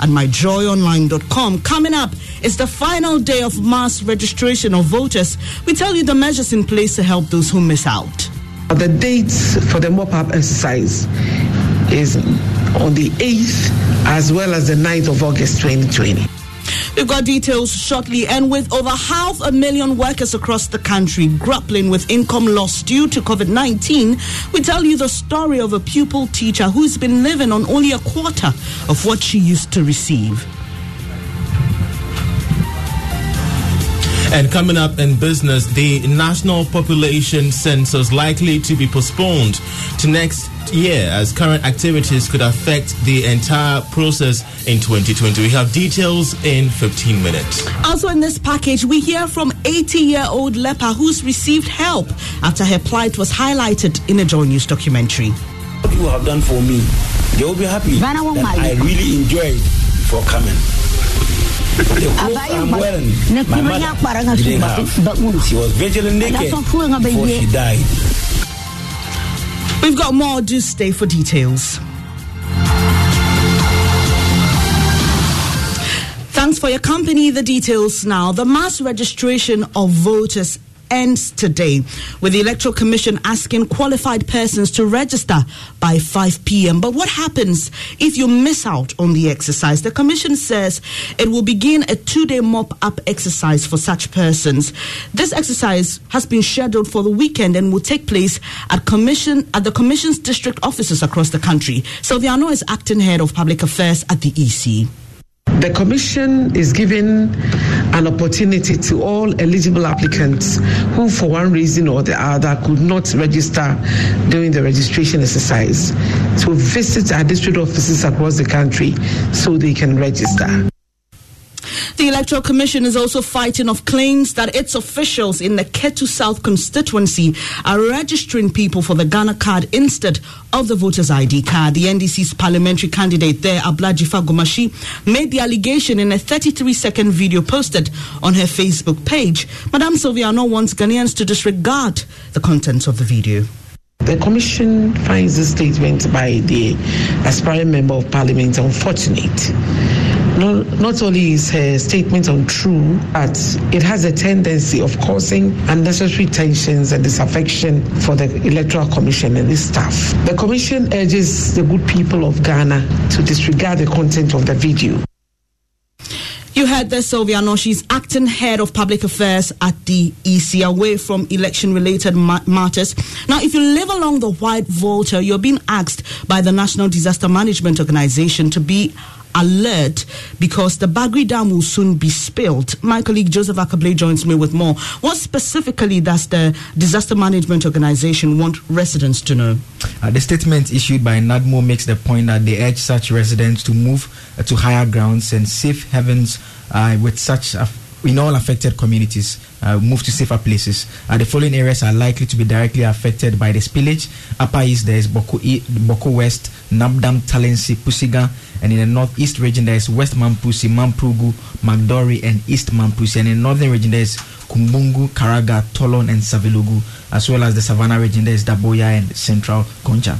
at myjoyonline.com. Coming up is the final day of mass registration of voters. We tell you the measures in place to help those who miss out. The dates for the mop up exercise is on the 8th as well as the 9th of August 2020. We've got details shortly. And with over half a million workers across the country grappling with income loss due to COVID 19, we tell you the story of a pupil teacher who's been living on only a quarter of what she used to receive. And coming up in business, the national population census likely to be postponed to next year as current activities could affect the entire process in 2020. We have details in 15 minutes. Also in this package, we hear from 80-year-old leper who's received help after her plight was highlighted in a Joy News documentary. What you have done for me, they will be happy I really enjoyed for coming. She was virtually naked before she died. We've got more. Do stay for details. Thanks for your company. The details now. The mass registration of voters ends today, with the Electoral Commission asking qualified persons to register by 5 p.m. But what happens if you miss out on the exercise? The Commission says it will begin a two day mop up exercise for such persons. This exercise has been scheduled for the weekend and will take place at commission at the Commission's district offices across the country. Sylvia Annoh is acting head of public affairs at the EC. The Commission is giving an opportunity to all eligible applicants who, for one reason or the other, could not register during the registration exercise to visit our district offices across the country so they can register. The Electoral Commission is also fighting off claims that its officials in the Ketu South constituency are registering people for the Ghana card instead of the voter's ID card. The NDC's parliamentary candidate there, Abla Dzifa Gomashie, made the allegation in a 33 second video posted on her Facebook page. Madame Sylvia Annoh wants Ghanaians to disregard the contents of the video. The Commission finds this statement by the aspiring Member of Parliament unfortunate not, not only is her statement untrue, but it has a tendency of causing unnecessary tensions and disaffection for the Electoral Commission and its staff. The Commission urges the good people of Ghana to disregard the content of the video. You heard this, Sylvia She's acting head of public affairs at the EC, away from election related ma- matters. Now, if you live along the White Volta, you're being asked by the National Disaster Management Organization to be alert because the Bagre Dam will soon be spilled. My colleague Joseph Ackah-Blay joins me with more. What specifically does the Disaster Management Organization want residents to know? Uh, the statement issued by NADMO makes the point that they urge such residents to move uh, to higher grounds and safe havens uh, with such in all affected communities uh, move to safer places. Uh, the following areas are likely to be directly affected by the spillage. Upper East, there is Bawku, e- Bawku West, Nabdam, Talensi, Pusiga, and in the northeast region, there is West Mamprusi, Mamprugu, Moagduri, and East Mamprusi. And in the northern region, there is Kumbungu, Karaga, Tolon, and Savelugu, as well as the Savannah region, there is Daboya and Central Gonja.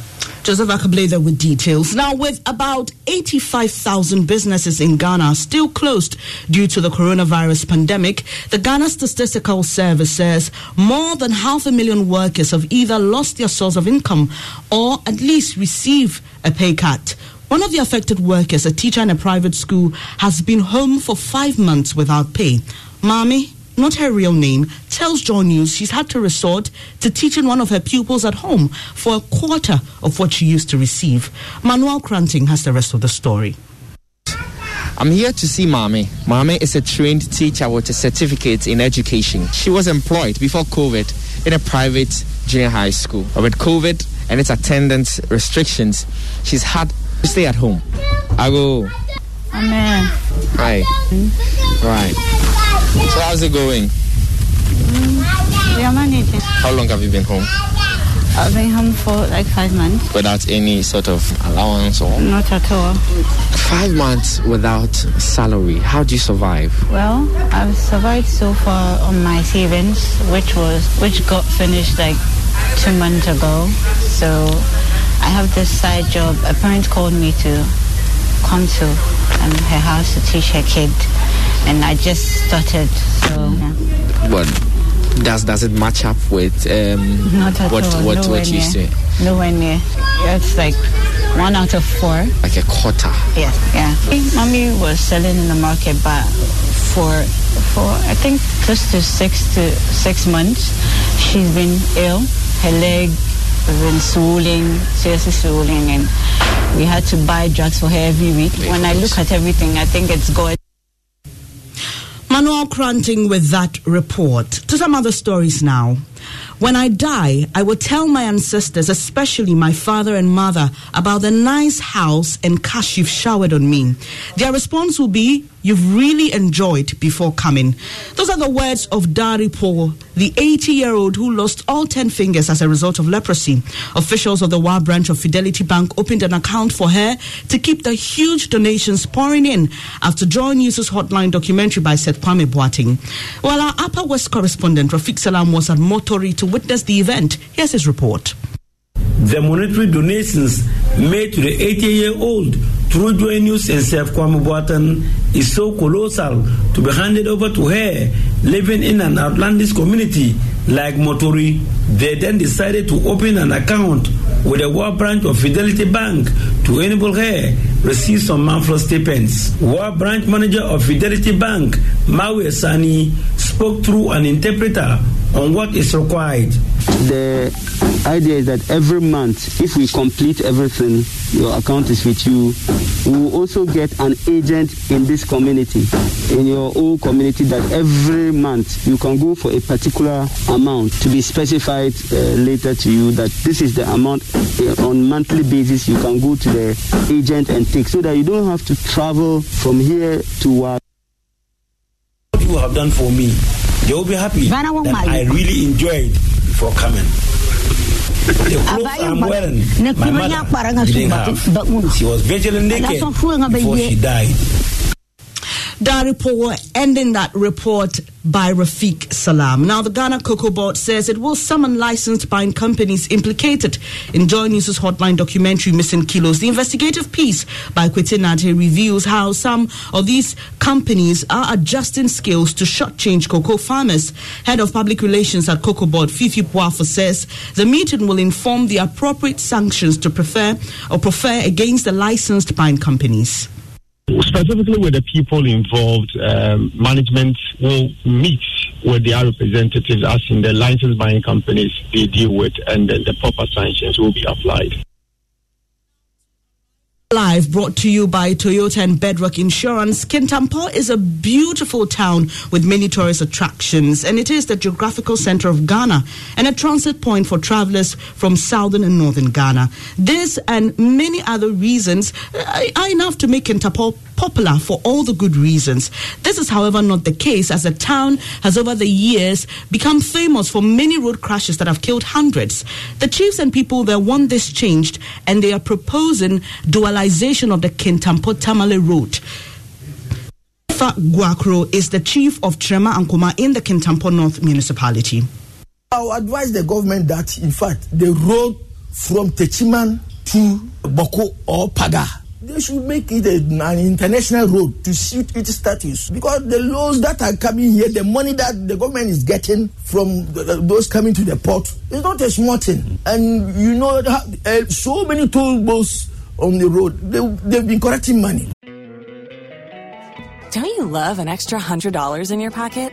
Joseph Akableda with details. Now, with about 85,000 businesses in Ghana still closed due to the coronavirus pandemic, the Ghana Statistical Service says more than half a million workers have either lost their source of income or at least receive a pay cut. One of the affected workers, a teacher in a private school, has been home for five months without pay. Mommy, not her real name, tells Joy News she's had to resort to teaching one of her pupils at home for a quarter of what she used to receive. Manuel Cranting has the rest of the story. I'm here to see Mami. Mami is a trained teacher with a certificate in education. She was employed before COVID in a private junior high school. But with COVID and its attendance restrictions, she's had to stay at home. I go Amen. Hi. Right. So how's it going? Mm, we are managing. How long have you been home? I've been home for like five months. Without any sort of allowance or? Not at all. Five months without salary. How do you survive? Well, I've survived so far on my savings, which was which got finished like two months ago. So I have this side job. A parent called me to come to um, her house to teach her kid, and I just started. So. Yeah. What? does does it match up with um, Not at what all. what Nowhere what you near. say? Nowhere near. It's like one out of four. Like a quarter. Yes, yeah. Mommy was selling in the market, but for for I think close to six to six months, she's been ill. Her leg has been swollen, seriously swollen, and we had to buy drugs for her every week. When I look at everything, I think it's God. Manuel Cranting with that report. To some other stories now. When I die, I will tell my ancestors, especially my father and mother, about the nice house and cash you've showered on me. Their response will be, You've really enjoyed before coming. Those are the words of Dari Paul, the 80 year old who lost all 10 fingers as a result of leprosy. Officials of the Wa branch of Fidelity Bank opened an account for her to keep the huge donations pouring in after Joy News' hotline documentary by Seth Kwame Boateng. While our Upper West correspondent Rafiq Salam was at Motori to witness the event, here's his report. The monetary donations made to the 80 year old through News and Seth Kwame Boateng is so colossal to be handed over to her living in an outlandish community like Motori. They then decided to open an account with the Wa branch of Fidelity Bank to enable her receive some monthly stipends. Wa branch manager of Fidelity Bank, Maui Sani, spoke through an interpreter on what is required. The idea is that every month, if we complete everything, your account is with you. We will also get an agent in this community, in your own community, that every month you can go for a particular amount to be specified uh, later to you that this is the amount uh, on monthly basis you can go to the agent and take so that you don't have to travel from here to what have done for me. They will be happy that I really enjoyed before coming. The clothes I'm wearing, my mother didn't have. She was virtually naked before she died. Paul ending that report by Rafiq Salam. Now, the Ghana Cocoa Board says it will summon licensed buying companies implicated in Joy News' hotline documentary Missing Kilos. The investigative piece by Kwetinate reveals how some of these companies are adjusting skills to shortchange cocoa farmers. Head of Public Relations at Cocoa Board, Fiifi Boafo, says the meeting will inform the appropriate sanctions to prefer or prefer against the licensed buying companies specifically with the people involved, um, management will meet with their representatives as in the license buying companies they deal with, and then the proper sanctions will be applied. Live brought to you by Toyota and Bedrock Insurance. Kintampo is a beautiful town with many tourist attractions, and it is the geographical center of Ghana and a transit point for travelers from southern and northern Ghana. This and many other reasons uh, are enough to make Kintampo popular for all the good reasons. This is, however, not the case as the town has over the years become famous for many road crashes that have killed hundreds. The chiefs and people there want this changed, and they are proposing dualization of the Kintampo Tamale Road. Guakro is the chief of Trema Ankuma in the Kintampo North Municipality. I will advise the government that, in fact, the road from Techiman to Bawku or Paga they should make it a, an international road to suit its status because the loans that are coming here, the money that the government is getting from the, those coming to the port is not a small thing. And you know, uh, so many toll booths on the road, they, they've been collecting money. Don't you love an extra $100 in your pocket?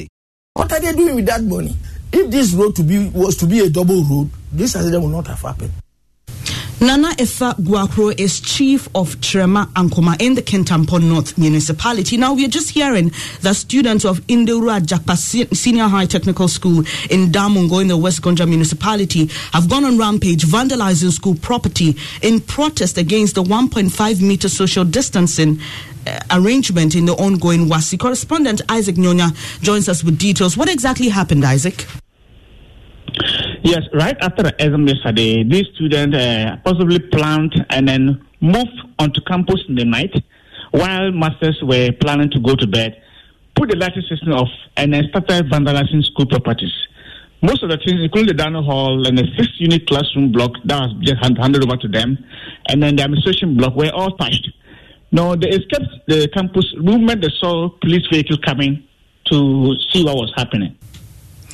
What are they doing with that money? If this road to be was to be a double road, this accident would not have happened. Nana Efa Guakro is chief of Trema Ankoma in the Kintampo North municipality. Now, we are just hearing that students of Ndewura Jakpa Senior High Technical School in Damongo in the West Gonja municipality have gone on rampage vandalizing school property in protest against the 1.5 meter social distancing uh, arrangement in the ongoing WASSCE. Correspondent Isaac Nyonya joins us with details. What exactly happened, Isaac? Yes, right after the exam yesterday, these students uh, possibly planned and then moved onto campus in the night while masters were planning to go to bed, put the lighting system off, and then started vandalizing school properties. Most of the things, including the dining hall and the six unit classroom block that was just handed over to them, and then the administration block were all touched. Now, they escaped the campus movement, they saw police vehicle coming to see what was happening.